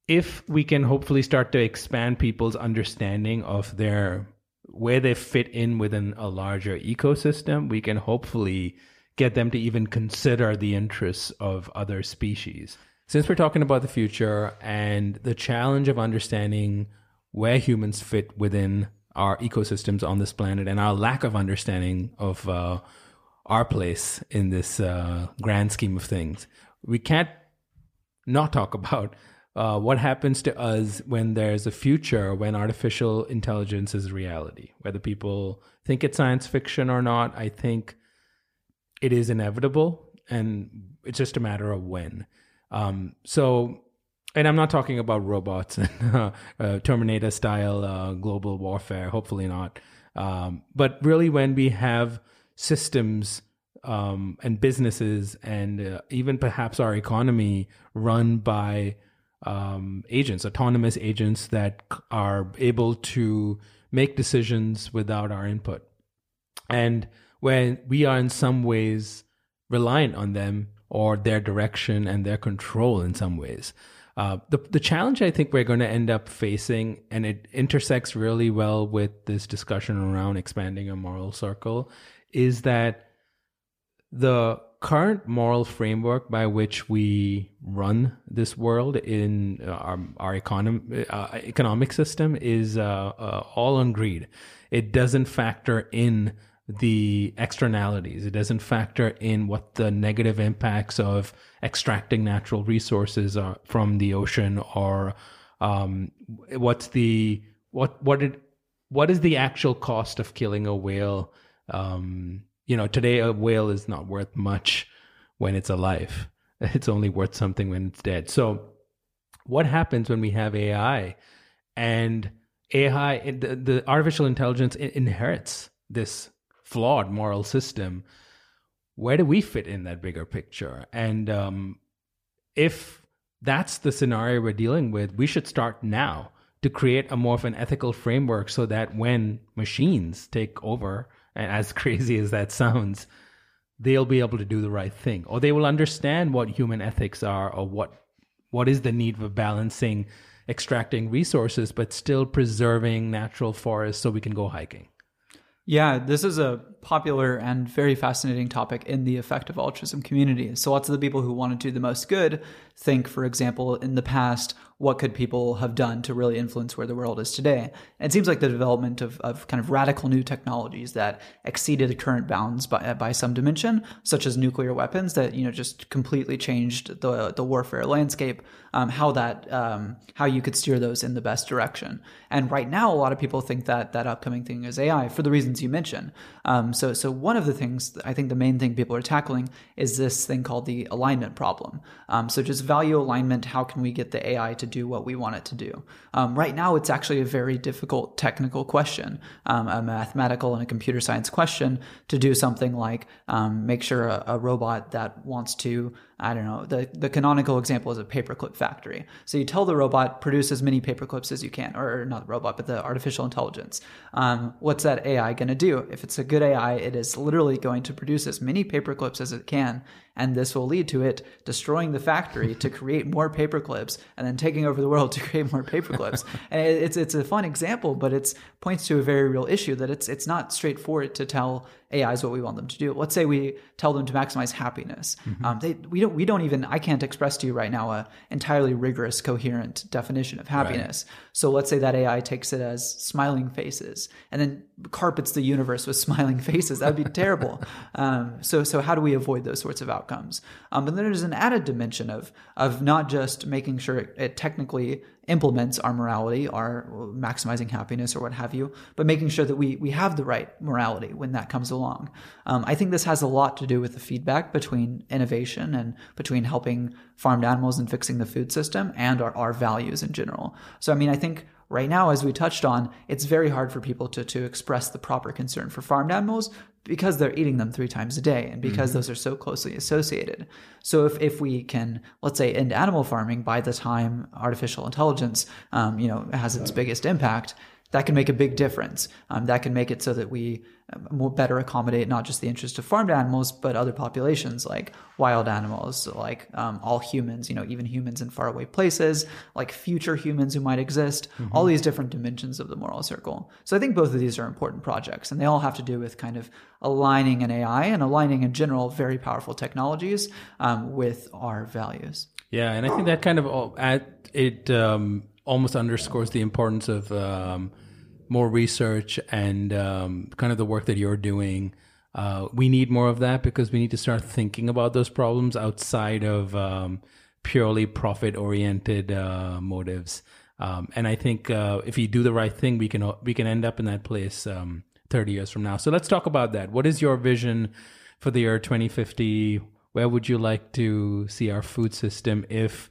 if we can hopefully start to expand people's understanding of their where they fit in within a larger ecosystem, we can hopefully get them to even consider the interests of other species. Since we're talking about the future and the challenge of understanding where humans fit within our ecosystems on this planet and our lack of understanding of uh, our place in this uh, grand scheme of things, we can't not talk <laughs> about uh, what happens to us when there's a future when artificial intelligence is reality. Whether people think it's science fiction or not, I think it is inevitable, and it's just a matter of when. Um, so, and I'm not talking about robots <laughs> and uh, uh, Terminator style uh, global warfare. Hopefully not. Um, but really, when we have systems um, and businesses and uh, even perhaps our economy run by um, agents, autonomous agents that are able to make decisions without our input. And when we are in some ways reliant on them or their direction and their control in some ways. Uh, the the challenge I think we're going to end up facing, and it intersects really well with this discussion around expanding a moral circle, is that the current moral framework by which we run this world in uh, our, our econom- uh, economic system is uh, uh, all on greed. It doesn't factor in the externalities. It doesn't factor in what the negative impacts of extracting natural resources are from the ocean or um, what's the what what it what is the actual cost of killing a whale um, you know, today a whale is not worth much when it's alive. <laughs> It's only worth something when it's dead. So, what happens when we have AI and AI, the, the artificial intelligence inherits this flawed moral system, where do we fit in that bigger picture? And um, if that's the scenario we're dealing with, we should start now to create a more of an ethical framework so that when machines take over, and as <laughs> crazy as that sounds, they'll be able to do the right thing, or they will understand what human ethics are, or what what is the need for balancing extracting resources but still preserving natural forests so we can go hiking. Yeah, this is a popular and very fascinating topic in the effective altruism community. So lots of the people who want to do the most good think, for example, in the past, what could people have done to really influence where the world is today? It seems like the development of, of kind of radical new technologies that exceeded current bounds by, by some dimension, such as nuclear weapons that, you know, just completely changed the, the warfare landscape, um, how that, um, how you could steer those in the best direction. And right now, a lot of people think that that upcoming thing is AI for the reasons you mentioned. Um, so, so one of the things, I think the main thing people are tackling is this thing called the alignment problem. Um, so just value alignment, how can we get the AI to do what we want it to do? Um, right now, it's actually a very difficult technical question, um, a mathematical and a computer science question to do something like make sure a, a robot that wants to I don't know, the, the canonical example is a paperclip factory. So you tell the robot, produce as many paperclips as you can, or, not the robot, but the artificial intelligence. Um, what's that AI going to do? If it's a good AI, it is literally going to produce as many paperclips as it can and this will lead to it destroying the factory to <laughs> create more paperclips and then taking over the world to create more paperclips. <laughs> and it's it's a fun example, but it points to a very real issue that it's it's not straightforward to tell AIs what we want them to do. Let's say we tell them to maximize happiness. Mm-hmm. Um, they, we don't we don't even I can't express to you right now a entirely rigorous, coherent definition of happiness. Right. So let's say that AI takes it as smiling faces and then carpets the universe with <laughs> smiling faces. That'd be terrible. Um, so so how do we avoid those sorts of outcomes? Um, but then there's an added dimension of of not just making sure it, it technically implements our morality, our maximizing happiness or what have you, but making sure that we we have the right morality when that comes along. Um, I think this has a lot to do with the feedback between innovation and between helping farmed animals and fixing the food system and our, our values in general. So I mean, I think right now, as we touched on, it's very hard for people to, to express the proper concern for farmed animals because they're eating them three times a day and because mm-hmm. those are so closely associated. So if, if we can, let's say, end animal farming by the time artificial intelligence, um, you know, has its biggest impact, that can make a big difference. Um, that can make it so that we more better accommodate not just the interest of farmed animals, but other populations like wild animals, like um, all humans, you know, even humans in faraway places, like future humans who might exist, mm-hmm. all these different dimensions of the moral circle. So I think both of these are important projects, and they all have to do with kind of aligning an AI and aligning in general very powerful technologies um, with our values. Yeah, and I think that kind of it um, almost underscores the importance of um, more research and um, kind of the work that you're doing. Uh, we need more of that because we need to start thinking about those problems outside of um, purely profit oriented uh, motives. Um, and I think uh, if you do the right thing, we can we can end up in that place um, 30 years from now. So let's talk about that. What is your vision for the year 2050? Where would you like to see our food system if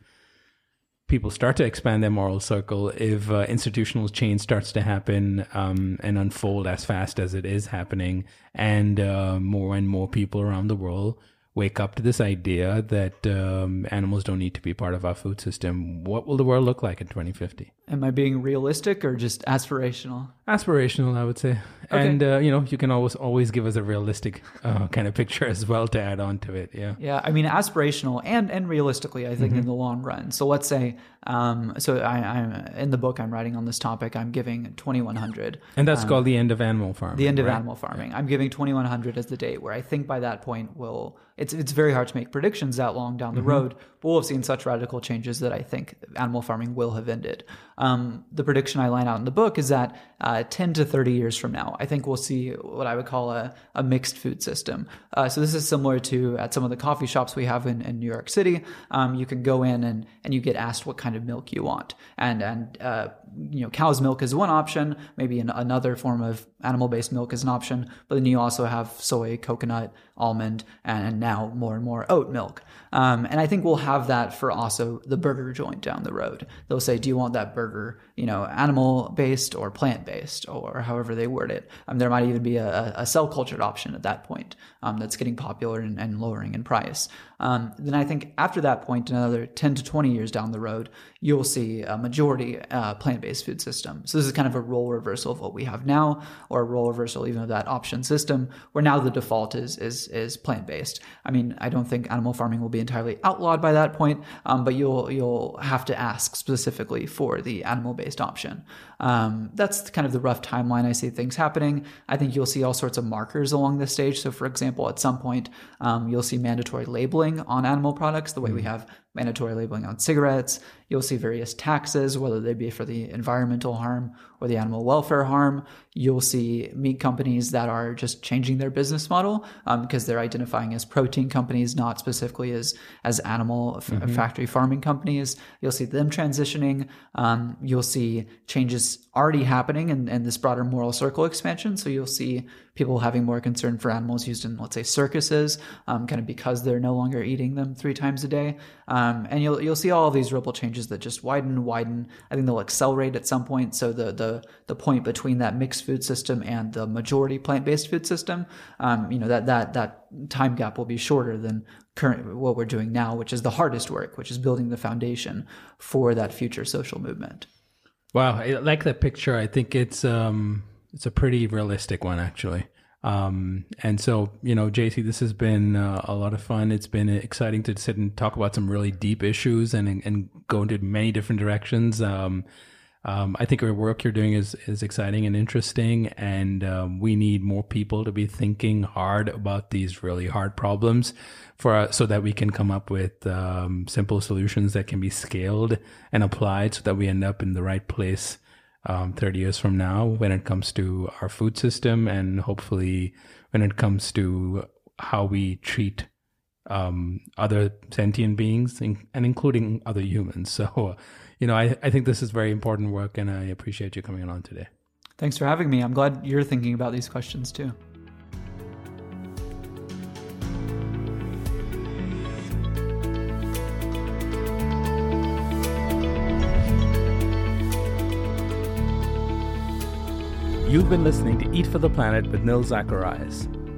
people start to expand their moral circle, if uh, institutional change starts to happen um, and unfold as fast as it is happening, and uh, more and more people around the world wake up to this idea that um, animals don't need to be part of our food system, what will the world look like in 2050? Am I being realistic or just aspirational? Aspirational, I would say. Okay. And uh, you know, you can always always give us a realistic uh, kind of picture as well to add on to it. Yeah. Yeah, I mean, aspirational and and realistically, I think mm-hmm. in the long run. So let's say, um, so I, am in the book I'm writing on this topic. I'm giving 2100, and that's um, called the end of animal farming. The end of right? animal farming. I'm giving 2100 as the date where I think by that point we'll. It's it's very hard to make predictions that long down the mm-hmm. road, but we'll have seen such radical changes that I think animal farming will have ended. Um, the prediction I line out in the book is that uh, 10 to 30 years from now, I think we'll see what I would call a, a mixed food system. Uh, so this is similar to at some of the coffee shops we have in, in New York City. Um, you can go in and, and you get asked what kind of milk you want. And, and uh, you know cow's milk is one option, maybe an, another form of animal-based milk is an option, but then you also have soy, coconut, almond, and now more and more oat milk. Um, and I think we'll have that for also the burger joint down the road. They'll say, do you want that burger, you know, animal based or plant based, or however they word it? Um, there might even be a, a cell cultured option at that point um, that's getting popular and, and lowering in price. Um, then I think after that point, another 10 to 20 years down the road, you'll see a majority uh, plant based food system. So this is kind of a role reversal of what we have now, or a role reversal even of that option system, where now the default is is is plant based. I mean, I don't think animal farming will be entirely outlawed by that point, um, but you'll you'll have to ask specifically for the animal based option. Um, that's kind of the rough timeline I see things happening. I think you'll see all sorts of markers along this stage. So, for example, at some point, um, you'll see mandatory labeling on animal products, the way we have mandatory labeling on cigarettes. You'll see various taxes, whether they be for the environmental harm or the animal welfare harm. You'll see meat companies that are just changing their business model um, because they're identifying as protein companies, not specifically as as animal f- mm-hmm. factory farming companies. You'll see them transitioning. Um, you'll see changes already happening in, in this broader moral circle expansion. So you'll see people having more concern for animals used in, let's say, circuses, um, kind of because they're no longer eating them three times a day. Um, and you'll you'll see all of these ripple changes that just widen widen. I think they'll accelerate at some point. So the the the point between that mixed food system and the majority plant based food system, um, you know, that that that time gap will be shorter than current what we're doing now, which is the hardest work, which is building the foundation for that future social movement. Wow, I like that picture. I think it's um it's a pretty realistic one, actually. Um, and so, you know, Jacy, this has been uh, a lot of fun. It's been exciting to sit and talk about some really deep issues and and go into many different directions. Um, um, I think our work you're doing is is exciting and interesting, and um, we need more people to be thinking hard about these really hard problems for uh, so that we can come up with um, simple solutions that can be scaled and applied, so that we end up in the right place um, 30 years from now when it comes to our food system and hopefully when it comes to how we treat um, other sentient beings and including other humans. <laughs> So, you know, I, I think this is very important work and I appreciate you coming on today. Thanks for having me. I'm glad you're thinking about these questions too. You've been listening to Eat for the Planet with Nil Zacharias.